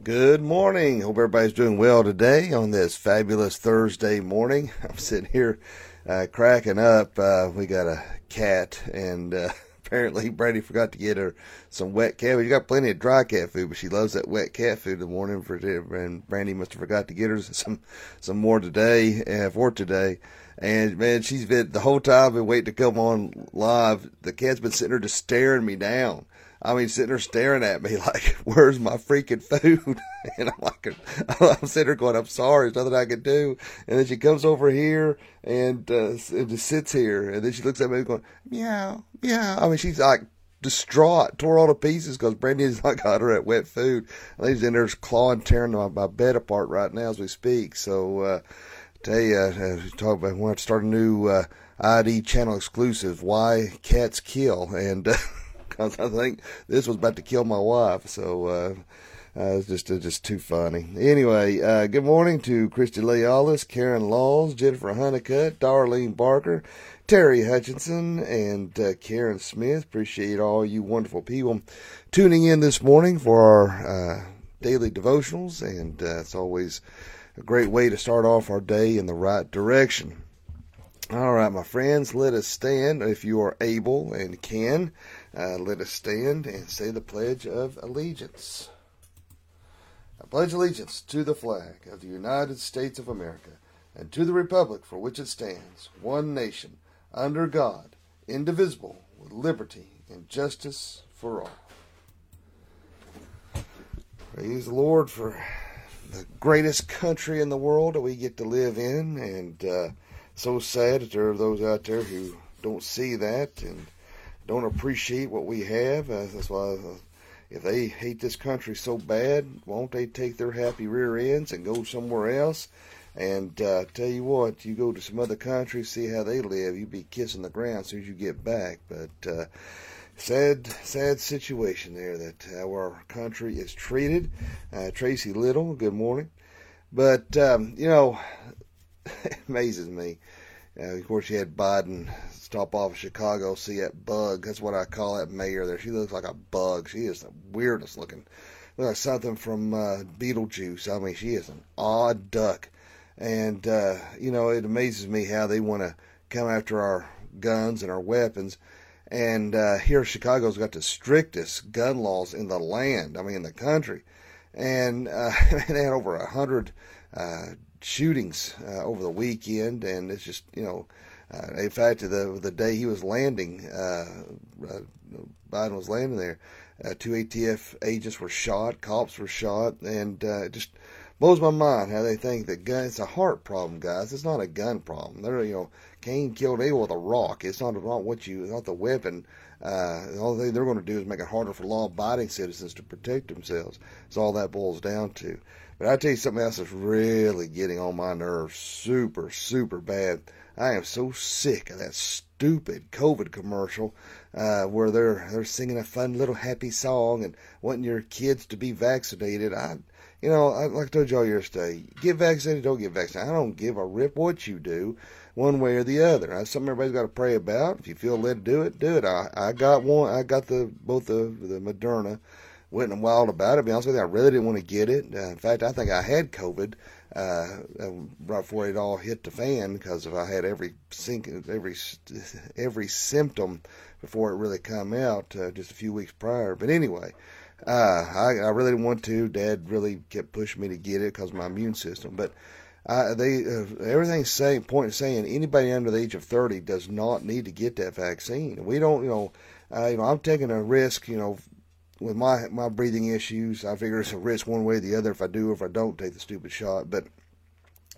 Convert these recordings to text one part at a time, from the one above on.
Good morning. Hope everybody's doing well today on this fabulous Thursday morning. I'm sitting here uh, cracking up. Uh, we got a cat, and uh, apparently Brandy forgot to get her some wet cat food. You got plenty of dry cat food, but she loves that wet cat food in the morning. For and Brandy must have forgot to get her some some more today uh, for today. And man, she's been the whole time been waiting to come on live. The cat's been sitting there just staring me down. I mean, sitting there staring at me like, "Where's my freaking food?" and I'm like, I'm sitting there going, "I'm sorry, there's nothing I can do." And then she comes over here and, uh, and just sits here, and then she looks at me going, "Meow, meow." I mean, she's like distraught, tore all to pieces because Brandy's not got her at wet food. And he's in there clawing, tearing my, my bed apart right now as we speak. So, uh, tell you, uh, talk about want to start a new uh, ID channel exclusive, why cats kill, and. Uh, because I think this was about to kill my wife. So uh, uh, it's just uh, just too funny. Anyway, uh, good morning to Christy Lealis, Karen Laws, Jennifer Honeycutt, Darlene Barker, Terry Hutchinson, and uh, Karen Smith. Appreciate all you wonderful people tuning in this morning for our uh, daily devotionals, and uh, it's always a great way to start off our day in the right direction. All right, my friends, let us stand if you are able and can. Uh, let us stand and say the Pledge of Allegiance. I pledge allegiance to the flag of the United States of America and to the Republic for which it stands, one nation, under God, indivisible, with liberty and justice for all. Praise the Lord for the greatest country in the world that we get to live in, and uh, so sad that there are those out there who don't see that and don't appreciate what we have. Uh, that's why uh, if they hate this country so bad, won't they take their happy rear ends and go somewhere else? And uh, tell you what, you go to some other country, see how they live, you'd be kissing the ground as soon as you get back. But uh, sad, sad situation there that our country is treated. Uh, Tracy Little, good morning. But um, you know, amazes me. Uh, of course, you had Biden stop off in Chicago, see that bug. That's what I call that mayor there. She looks like a bug. She is the weirdest looking. Looks like something from uh, Beetlejuice. I mean, she is an odd duck. And, uh, you know, it amazes me how they want to come after our guns and our weapons. And uh, here, Chicago's got the strictest gun laws in the land, I mean, in the country. And uh, they had over a hundred uh, shootings uh, over the weekend, and it's just you know, uh, in fact, the the day he was landing, uh, uh Biden was landing there, uh, two ATF agents were shot, cops were shot, and uh, it just blows my mind how they think that gun it's a heart problem, guys. It's not a gun problem. They're you know, Cain killed Abel with a rock. It's not not what you not the weapon. Uh, the only thing they're going to do is make it harder for law-abiding citizens to protect themselves. That's all that boils down to. But I tell you something else that's really getting on my nerves super, super bad. I am so sick of that stupid COVID commercial uh, where they're they're singing a fun little happy song and wanting your kids to be vaccinated. I, you know, I, like I told y'all yesterday, get vaccinated, don't get vaccinated. I don't give a rip what you do, one way or the other. That's something everybody's got to pray about. If you feel led to do it, do it. I, I got one. I got the both the the Moderna went and wild about it. To be honest with you, I really didn't want to get it. Uh, in fact, I think I had COVID uh, uh right before it all hit the fan because if I had every sink, every every symptom before it really come out uh, just a few weeks prior. But anyway, uh, I, I really didn't want to. Dad really kept pushing me to get it because my immune system. But uh, they uh, everything's saying point saying anybody under the age of 30 does not need to get that vaccine. We don't, you know, uh, you know, I'm taking a risk, you know, with my my breathing issues, I figure it's a risk one way or the other if I do or if I don't take the stupid shot. But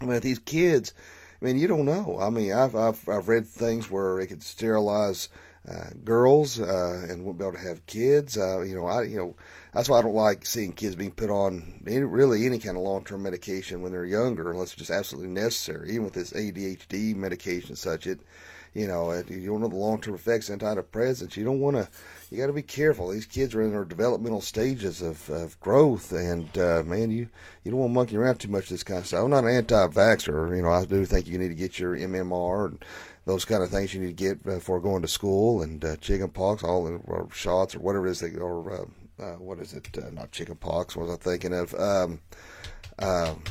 I mean, with these kids, I mean, you don't know. I mean, I've I've, I've read things where it could sterilize uh, girls uh, and won't be able to have kids. Uh, you know, I you know that's why I don't like seeing kids being put on any, really any kind of long term medication when they're younger, unless it's just absolutely necessary. Even with this ADHD medication, such it, you know, you don't know the long term effects of antidepressants. You don't want to you got to be careful. These kids are in their developmental stages of, of growth, and uh, man, you you don't want to monkey around too much this kind of stuff. I'm not an anti-vaxxer. You know, I do think you need to get your MMR and those kind of things you need to get before going to school, and uh, chicken pox, all the or shots or whatever it is they or uh, uh, what is it? Uh, not chicken pox. What was I thinking of? Um, um,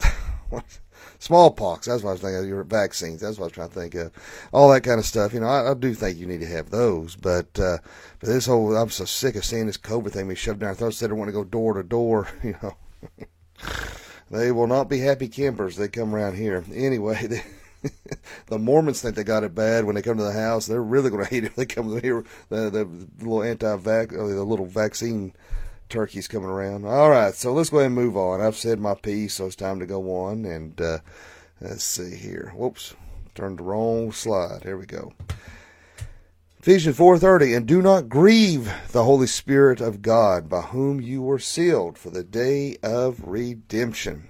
smallpox. That's what I was thinking of. Your vaccines. That's what I was trying to think of. All that kind of stuff. You know, I, I do think you need to have those. But uh, but this whole, I'm so sick of seeing this COVID thing be shoved down our throats. They don't want to go door to door. You know, they will not be happy campers. They come around here anyway. They, the Mormons think they got it bad when they come to the house. They're really going to hate it if they come here. The, the little anti-vac, the little vaccine turkeys coming around. All right, so let's go ahead and move on. I've said my piece, so it's time to go on. And uh, let's see here. Whoops, turned the wrong slide. Here we go. Ephesians 4:30 and do not grieve the Holy Spirit of God by whom you were sealed for the day of redemption.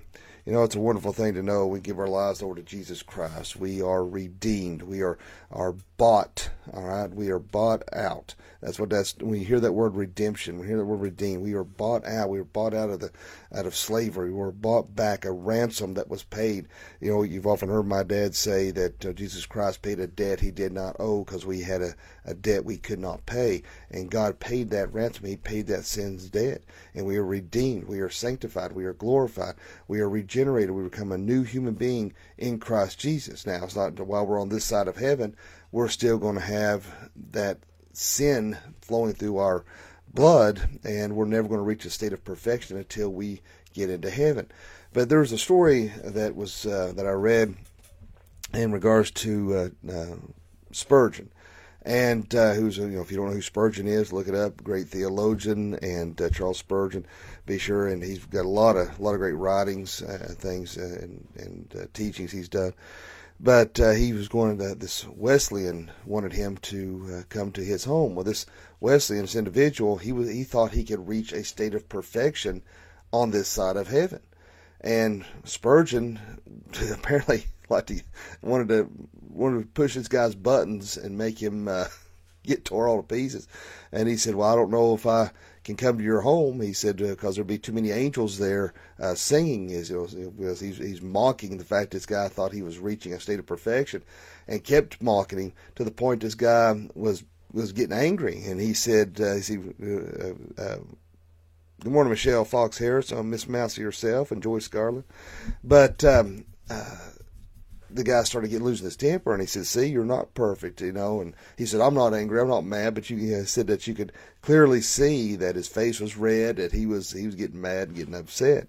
You know, it's a wonderful thing to know. We give our lives over to Jesus Christ. We are redeemed. We are are bought. All right, we are bought out. That's what that's. When you hear that word redemption, we hear that word redeemed. We are bought out. We were bought out of the out of slavery. We were bought back. A ransom that was paid. You know, you've often heard my dad say that uh, Jesus Christ paid a debt he did not owe because we had a, a debt we could not pay, and God paid that ransom. He paid that sin's debt, and we are redeemed. We are sanctified. We are glorified. We are regenerated. We become a new human being in Christ Jesus. Now, it's not while we're on this side of heaven we're still going to have that sin flowing through our blood, and we're never going to reach a state of perfection until we get into heaven. But there's a story that was uh, that I read in regards to uh, uh, Spurgeon, and uh, who's you know if you don't know who Spurgeon is, look it up. Great theologian and uh, Charles Spurgeon, be sure. And he's got a lot of a lot of great writings, uh, things, and, and teachings he's done. But uh, he was going to this Wesleyan wanted him to uh, come to his home. Well, this Wesleyan, this individual, he was he thought he could reach a state of perfection on this side of heaven, and Spurgeon apparently like to, wanted to wanted to push this guy's buttons and make him uh, get tore all to pieces. And he said, "Well, I don't know if I can come to your home, he said, because uh, there'll be too many angels there uh, singing. Is because he's he's mocking the fact this guy thought he was reaching a state of perfection, and kept mocking him to the point this guy was was getting angry, and he said, uh, he, uh, uh, "Good morning, Michelle Fox Harris. I'm Miss Mousy herself and Joyce Garland." But um, uh, the guy started getting losing his temper, and he said, "See, you're not perfect, you know." And he said, "I'm not angry, I'm not mad, but you, you said that you could clearly see that his face was red, that he was he was getting mad, and getting upset.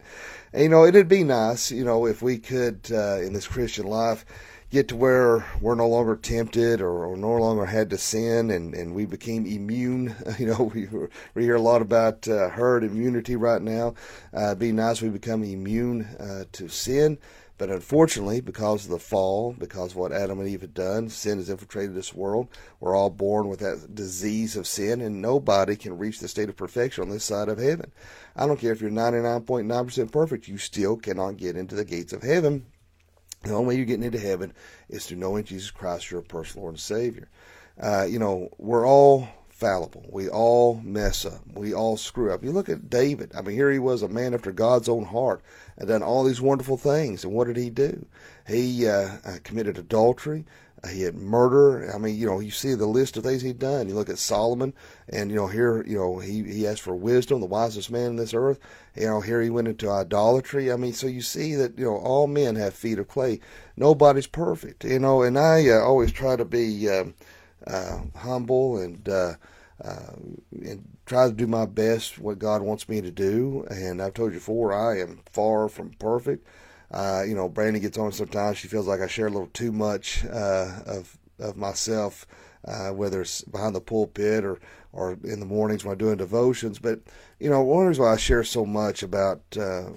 And, you know, it'd be nice, you know, if we could uh, in this Christian life get to where we're no longer tempted or, or, no longer had to sin and, and we became immune. You know, we, we hear a lot about uh, herd immunity right now. Uh, it'd be nice we become immune uh, to sin. But unfortunately, because of the fall, because of what Adam and Eve had done, sin has infiltrated this world. We're all born with that disease of sin, and nobody can reach the state of perfection on this side of heaven. I don't care if you're 99.9% perfect, you still cannot get into the gates of heaven. The only way you're getting into heaven is through knowing Jesus Christ, your personal Lord and Savior. Uh, you know, we're all fallible. We all mess up. We all screw up. You look at David. I mean, here he was, a man after God's own heart, and done all these wonderful things. And what did he do? He uh, uh, committed adultery. Uh, he had murder. I mean, you know, you see the list of things he'd done. You look at Solomon, and you know, here, you know, he he asked for wisdom, the wisest man in this earth. You know, here he went into idolatry. I mean, so you see that you know all men have feet of clay. Nobody's perfect. You know, and I uh, always try to be. Uh, humble and uh, uh, and try to do my best what God wants me to do. And I've told you before, I am far from perfect. Uh, you know, Brandy gets on sometimes. She feels like I share a little too much uh, of of myself, uh, whether it's behind the pulpit or or in the mornings when I'm doing devotions. But you know, one reason why I share so much about uh,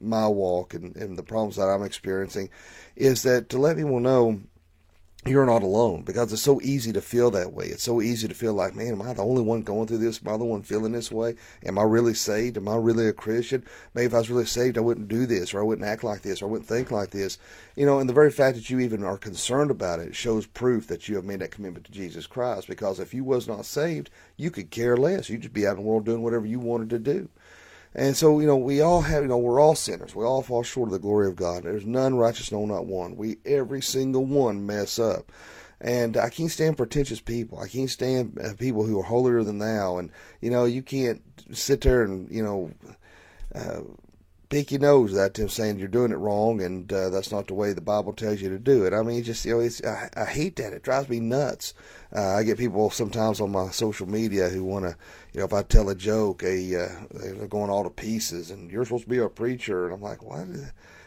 my walk and, and the problems that I'm experiencing is that to let people know you're not alone because it's so easy to feel that way. It's so easy to feel like, man, am I the only one going through this? Am I the one feeling this way? Am I really saved? Am I really a Christian? Maybe if I was really saved, I wouldn't do this, or I wouldn't act like this, or I wouldn't think like this. You know, and the very fact that you even are concerned about it shows proof that you have made that commitment to Jesus Christ. Because if you was not saved, you could care less. You'd just be out in the world doing whatever you wanted to do. And so, you know, we all have, you know, we're all sinners. We all fall short of the glory of God. There's none righteous, no, not one. We, every single one, mess up. And I can't stand pretentious people. I can't stand uh, people who are holier than thou. And you know, you can't sit there and you know. Uh, pick your nose at them saying you're doing it wrong and uh, that's not the way the Bible tells you to do it. I mean, just you know, it's I, I hate that. It drives me nuts. Uh, I get people sometimes on my social media who want to, you know, if I tell a joke, uh, they're going all to pieces, and you're supposed to be a preacher, and I'm like, what?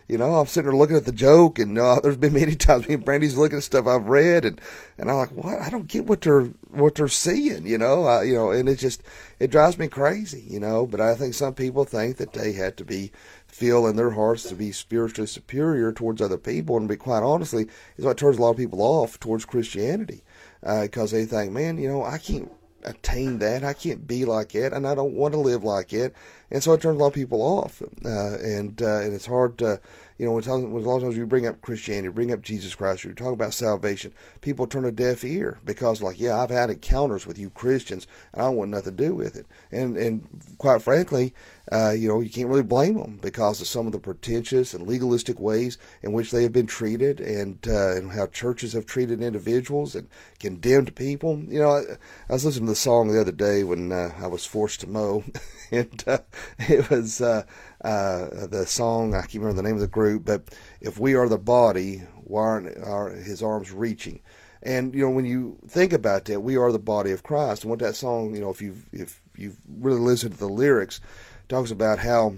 You know, I'm sitting there looking at the joke, and uh, there's been many times me and Brandy's looking at stuff I've read, and and I'm like, what? I don't get what they're what they're seeing, you know, I, you know, and it just it drives me crazy, you know. But I think some people think that they have to be feel in their hearts to be spiritually superior towards other people, and to be quite honestly, is what turns a lot of people off towards Christianity because uh, they think, man, you know, I can't attain that. I can't be like it, and I don't want to live like it. And so it turns a lot of people off, uh, and uh, and it's hard to, you know, when, when a lot of times you bring up Christianity, bring up Jesus Christ, you talk about salvation, people turn a deaf ear because, like, yeah, I've had encounters with you Christians, and I don't want nothing to do with it. And and quite frankly, uh, you know, you can't really blame them because of some of the pretentious and legalistic ways in which they have been treated and, uh, and how churches have treated individuals and condemned people. You know, I, I was listening to the song the other day when uh, I was forced to mow, and uh, it was uh, uh, the song, I can't remember the name of the group, but if we are the body, why aren't his arms reaching? And you know, when you think about that, we are the body of Christ. And what that song, you know, if you've if you've really listened to the lyrics, talks about how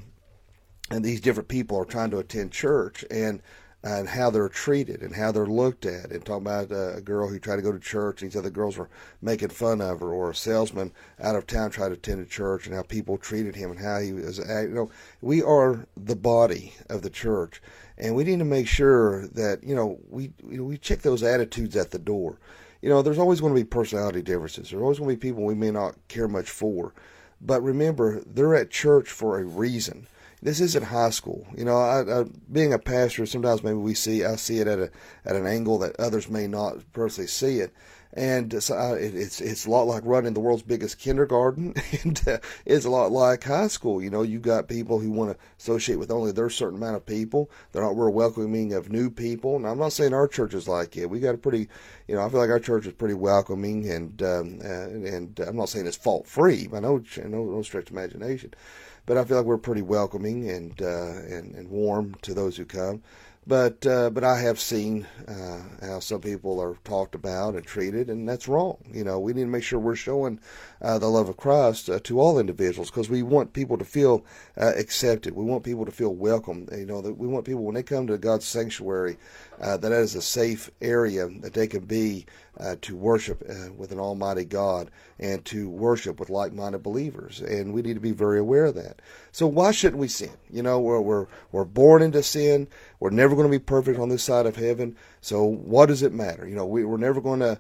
and these different people are trying to attend church and and how they're treated and how they're looked at. And talking about uh, a girl who tried to go to church and these other girls were making fun of her or a salesman out of town tried to attend a church and how people treated him and how he was uh, you know we are the body of the church. And we need to make sure that you know we you know, we check those attitudes at the door. You know there's always going to be personality differences. There's always going to be people we may not care much for. But remember, they're at church for a reason. This isn't high school. You know, I, I, being a pastor, sometimes maybe we see I see it at a at an angle that others may not personally see it and so uh, it's it's a lot like running the world's biggest kindergarten, and uh, it's a lot like high school. You know, you got people who want to associate with only their certain amount of people. They're not real welcoming of new people. And I'm not saying our church is like it. We got a pretty, you know, I feel like our church is pretty welcoming, and um, uh, and I'm not saying it's fault free. I know, no, no stretch imagination, but I feel like we're pretty welcoming and uh, and and warm to those who come. But uh, but I have seen uh, how some people are talked about and treated, and that's wrong. You know, we need to make sure we're showing uh, the love of Christ uh, to all individuals because we want people to feel uh, accepted. We want people to feel welcome. You know, that we want people when they come to God's sanctuary uh, that is a safe area that they can be uh, to worship uh, with an Almighty God and to worship with like-minded believers, and we need to be very aware of that. So why shouldn't we sin? You know, we're we're we're born into sin. We're never going to be perfect on this side of heaven. So what does it matter? You know, we, we're never going to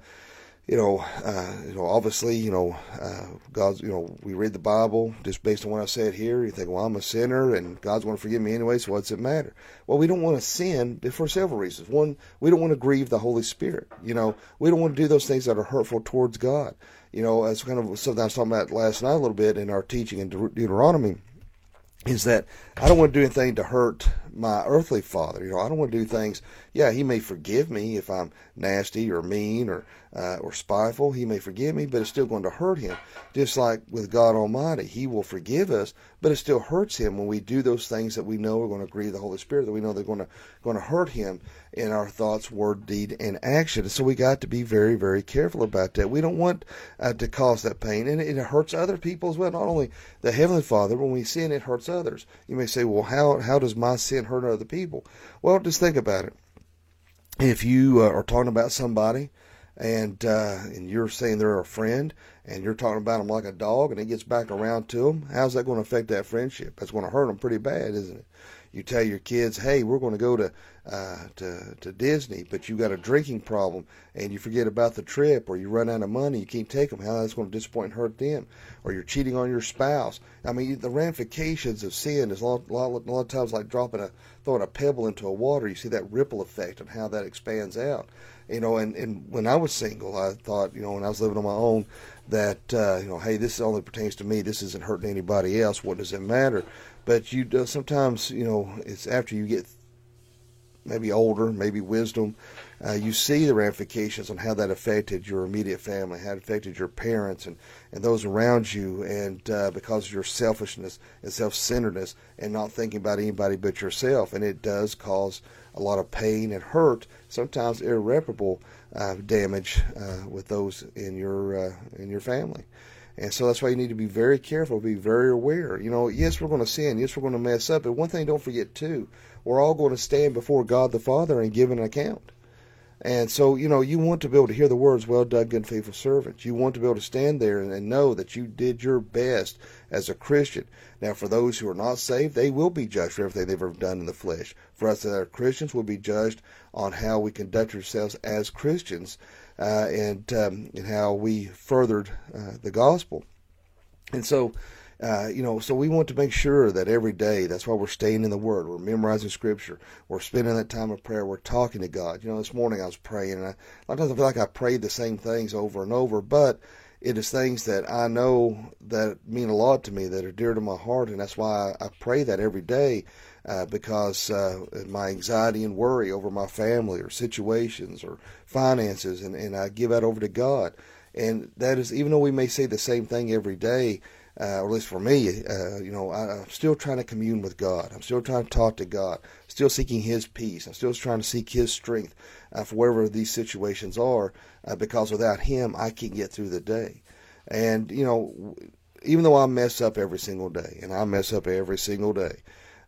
you know, uh, you know, obviously, you know, uh, God's, you know, we read the Bible just based on what I said here. You think, well, I'm a sinner and God's going to forgive me anyway, so what's it matter? Well, we don't want to sin for several reasons. One, we don't want to grieve the Holy Spirit. You know, we don't want to do those things that are hurtful towards God. You know, that's kind of something I was talking about last night a little bit in our teaching in Deuteronomy is that I don't want to do anything to hurt my earthly father. You know, I don't want to do things. Yeah, he may forgive me if I'm nasty or mean or uh, or spiteful. He may forgive me, but it's still going to hurt him. Just like with God Almighty, He will forgive us, but it still hurts Him when we do those things that we know are going to grieve the Holy Spirit, that we know they're going to going to hurt Him in our thoughts, word, deed, and action. So we got to be very, very careful about that. We don't want uh, to cause that pain, and it, it hurts other people as well. Not only the Heavenly Father, when we sin, it hurts others. You may say, well, how how does my sin hurt other people? Well, just think about it. If you uh, are talking about somebody and uh, and you're saying they're a friend, and you're talking about them like a dog, and it gets back around to them, how's that going to affect that friendship? That's going to hurt them pretty bad, isn't it? You tell your kids, "Hey, we're going to go to uh, to to Disney," but you got a drinking problem, and you forget about the trip, or you run out of money, you can't take them. How that's going to disappoint and hurt them, or you're cheating on your spouse. I mean, the ramifications of sin is a lot, a lot, a lot of times like dropping a throwing a pebble into a water. You see that ripple effect and how that expands out. You know, and and when I was single, I thought, you know, when I was living on my own, that uh, you know, hey, this only pertains to me. This isn't hurting anybody else. What does it matter? But you uh, sometimes, you know, it's after you get maybe older, maybe wisdom, uh, you see the ramifications on how that affected your immediate family, how it affected your parents and, and those around you, and uh, because of your selfishness and self-centeredness and not thinking about anybody but yourself, and it does cause a lot of pain and hurt, sometimes irreparable uh, damage uh, with those in your uh, in your family. And so that's why you need to be very careful, be very aware. You know, yes, we're going to sin, yes, we're going to mess up, but one thing don't forget too, we're all going to stand before God the Father and give an account. And so, you know, you want to be able to hear the words, well done, good and faithful servant. You want to be able to stand there and, know that you did your best as a Christian. Now, for those who are not saved, they will be judged for everything they've ever done in the flesh. For us that are Christians, we'll be judged on how we conduct ourselves as Christians uh, and, um, and how we furthered uh, the gospel. And so, uh, you know, so we want to make sure that every day, that's why we're staying in the Word, we're memorizing Scripture, we're spending that time of prayer, we're talking to God. You know, this morning I was praying, and I, a lot of times I feel like I prayed the same things over and over, but it is things that I know that mean a lot to me, that are dear to my heart, and that's why I, I pray that every day, uh, because uh, my anxiety and worry over my family or situations or finances, and, and I give that over to God. And that is, even though we may say the same thing every day, uh, or at least for me, uh, you know, I, am still trying to commune with God. I'm still trying to talk to God. Still seeking His peace. I'm still trying to seek His strength uh, for wherever these situations are, uh, because without Him, I can't get through the day. And you know, even though I mess up every single day, and I mess up every single day,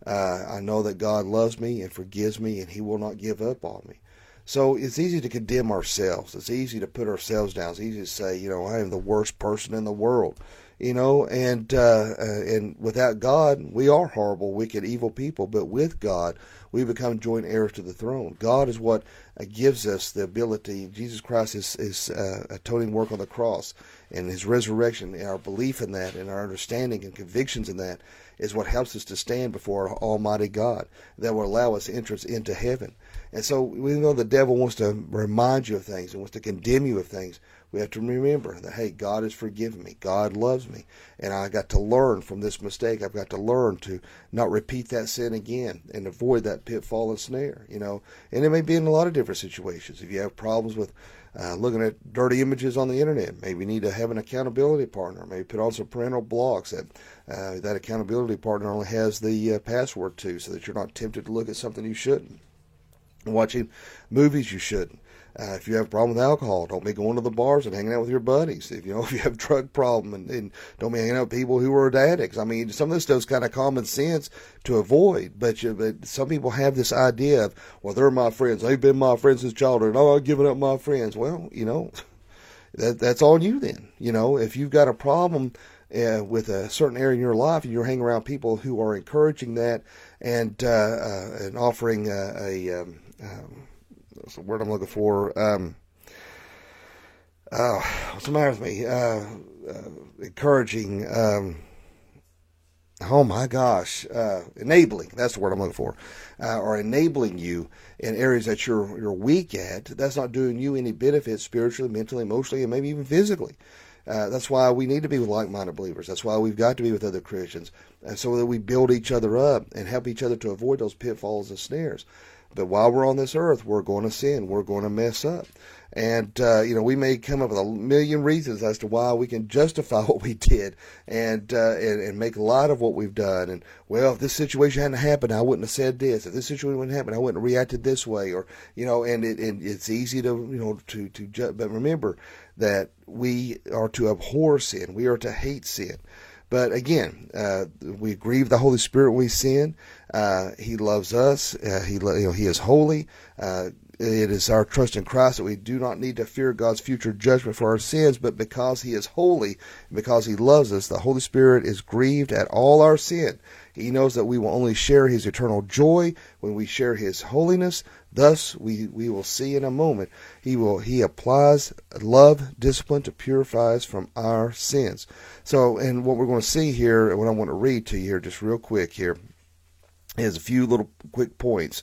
uh, I know that God loves me and forgives me, and He will not give up on me. So it's easy to condemn ourselves. It's easy to put ourselves down. It's easy to say, you know, I am the worst person in the world you know, and uh, uh, and without God, we are horrible, wicked, evil people. But with God, we become joint heirs to the throne. God is what uh, gives us the ability. Jesus Christ is is uh, atoning work on the cross and His resurrection, and our belief in that, and our understanding and convictions in that, is what helps us to stand before Almighty God. That will allow us entrance into heaven. And so, even though the devil wants to remind you of things and wants to condemn you of things, we have to remember that, hey, God has forgiven me. God loves me. And I got to learn from this mistake. I've got to learn to not repeat that sin again and avoid that pitfall and snare, you know. And it may be in a lot of different situations. If you have problems with uh, looking at dirty images on the internet, maybe need to have an accountability partner. Maybe put on some parental blocks that uh, that accountability partner only has the uh, password to so that you're not tempted to look at something you shouldn't. Watching movies you shouldn't uh, if you have a problem with alcohol, don't be going to the bars and hanging out with your buddies. If you know if you have a drug problem, and, and don't be hanging out with people who are addicts. I mean, some of this stuff's kind of common sense to avoid, but, you, but some people have this idea of, well, they're my friends. They've been my friends since childhood. Oh, I'm giving up my friends. Well, you know, that that's on you then. You know, if you've got a problem. Uh, with a certain area in your life, and you're hanging around people who are encouraging that and uh, uh, and offering a, a um, um, what's the word I'm looking for? Um, uh, what's the matter with me? Uh, uh, encouraging. Um, oh my gosh, uh, enabling. That's the word I'm looking for. Uh, or enabling you in areas that you're you're weak at. That's not doing you any benefit spiritually, mentally, emotionally, and maybe even physically. Uh, that's why we need to be with like-minded believers. That's why we've got to be with other Christians, so that we build each other up and help each other to avoid those pitfalls and snares. But while we're on this earth, we're going to sin. We're going to mess up. And, uh, you know, we may come up with a million reasons as to why we can justify what we did and, uh, and, and make light of what we've done. And, well, if this situation hadn't happened, I wouldn't have said this. If this situation wouldn't happen, I wouldn't have reacted this way. Or, you know, and, it, and it's easy to, you know, to, to, ju- but remember that we are to abhor sin. We are to hate sin. But again, uh, we grieve the Holy Spirit we sin. Uh, he loves us. Uh, he, you know, he is holy. It is our trust in Christ that we do not need to fear God's future judgment for our sins, but because He is holy, because He loves us, the Holy Spirit is grieved at all our sin. He knows that we will only share His eternal joy when we share His holiness. Thus, we, we will see in a moment, He will He applies love, discipline to purify us from our sins. So, and what we're going to see here, and what I want to read to you here, just real quick here, is a few little quick points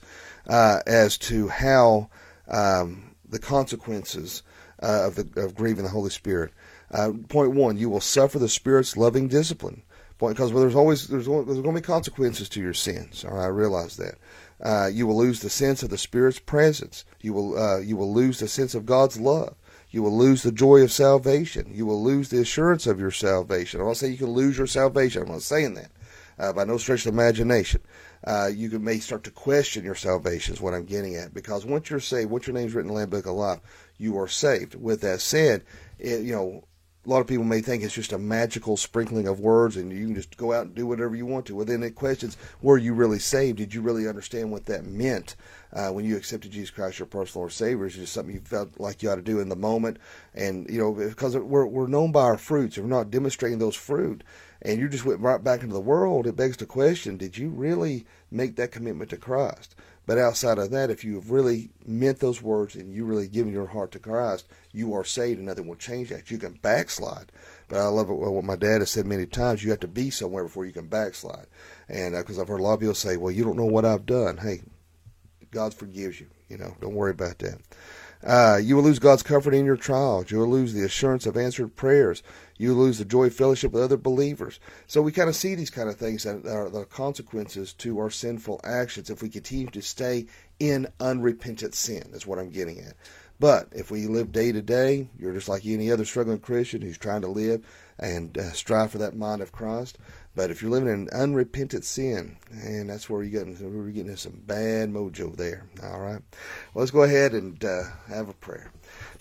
uh, as to how um, the consequences uh, of, the, of grieving the Holy Spirit. Uh, point one, you will suffer the Spirit's loving discipline. because well, there's always there's, there's going to be consequences to your sins. All right, I realize that. Uh, you will lose the sense of the Spirit's presence. You will uh, you will lose the sense of God's love. You will lose the joy of salvation. You will lose the assurance of your salvation. I'm not saying you can lose your salvation. I'm not saying that uh, by no stretch of imagination. Uh, you may start to question your salvation is what I'm getting at. Because once you're saved, once your name's written in the Lamb Book of Life, you are saved. With that said, it, you know, a lot of people may think it's just a magical sprinkling of words and you can just go out and do whatever you want to. Well, then it questions, were you really saved? Did you really understand what that meant uh, when you accepted Jesus Christ your personal Lord Savior? Is just something you felt like you ought to do in the moment? And, you know, because we're, we're known by our fruits. If we're not demonstrating those fruit and you just went right back into the world, it begs the question, did you really make that commitment to Christ? But outside of that, if you have really meant those words and you really given your heart to Christ, you are saved and nothing will change that. You can backslide. But I love it, what my dad has said many times. You have to be somewhere before you can backslide. And because uh, I've heard a lot of people say, well, you don't know what I've done. Hey, God forgives you. You know, don't worry about that. Uh, you will lose God's comfort in your trials. You will lose the assurance of answered prayers. You will lose the joy of fellowship with other believers. So we kind of see these kind of things that are the consequences to our sinful actions if we continue to stay in unrepentant sin, is what I'm getting at. But if we live day to day, you're just like any other struggling Christian who's trying to live and uh, strive for that mind of Christ. But if you're living in unrepentant sin, and that's where you're getting, we're getting some bad mojo there. All right. Well, let's go ahead and uh, have a prayer.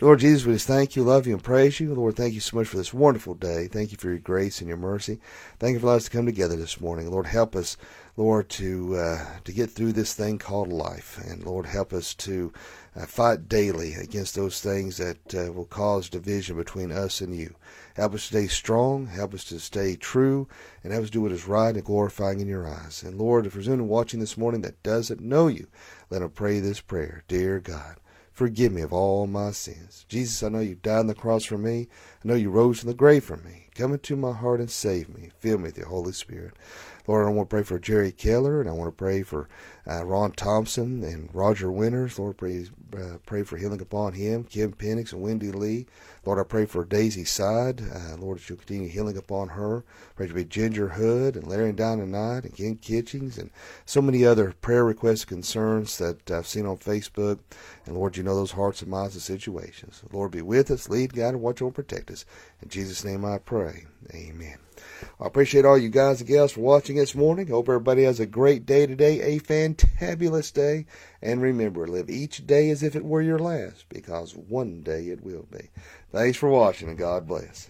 Lord Jesus, we just thank you, love you, and praise you. Lord, thank you so much for this wonderful day. Thank you for your grace and your mercy. Thank you for allowing us to come together this morning. Lord, help us, Lord, to uh, to get through this thing called life, and Lord, help us to uh, fight daily against those things that uh, will cause division between us and you. Help us to stay strong. Help us to stay true. And help us do what is right and glorifying in your eyes. And Lord, if there's anyone watching this morning that doesn't know you, let them pray this prayer. Dear God, forgive me of all my sins. Jesus, I know you died on the cross for me. I know you rose from the grave for me. Come into my heart and save me. Fill me with your Holy Spirit. Lord, I want to pray for Jerry Keller, and I want to pray for uh, Ron Thompson and Roger Winters. Lord, pray, uh, pray for healing upon him, Kim Penix and Wendy Lee. Lord, I pray for Daisy Side. Uh, Lord, that you'll continue healing upon her. Pray to be Ginger Hood and Larry and Dinah Knight and Ken Kitchings and so many other prayer requests and concerns that I've seen on Facebook. And Lord, you know those hearts and minds and situations. Lord, be with us, lead, guide, and watch over and protect us. In Jesus' name I pray. Amen. I appreciate all you guys and gals for watching this morning. Hope everybody has a great day today, a fantabulous day. And remember, live each day as if it were your last, because one day it will be. Thanks for watching, and God bless.